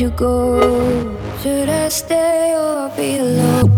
you go? Should I stay or be alone?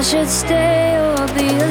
I should stay or be alone.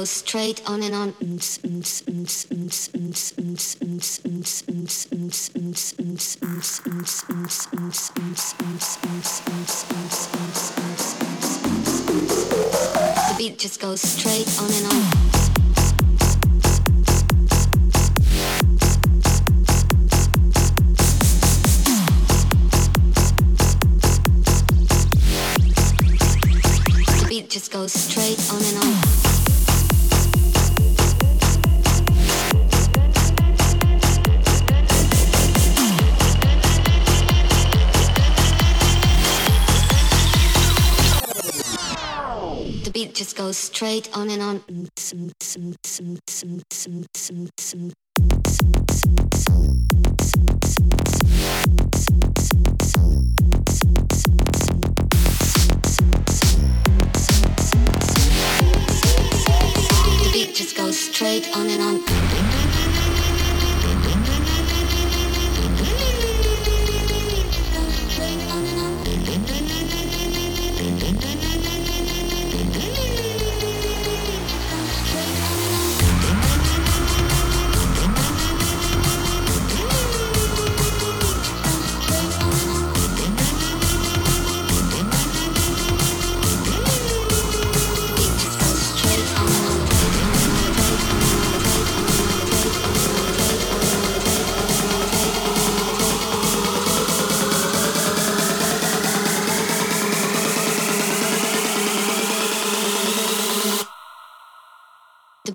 Goes straight on and on. The beat just goes straight on and on. just goes straight on. Goes straight on and on. Just goes straight on and on.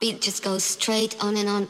beat just goes straight on and on.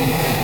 Yeah.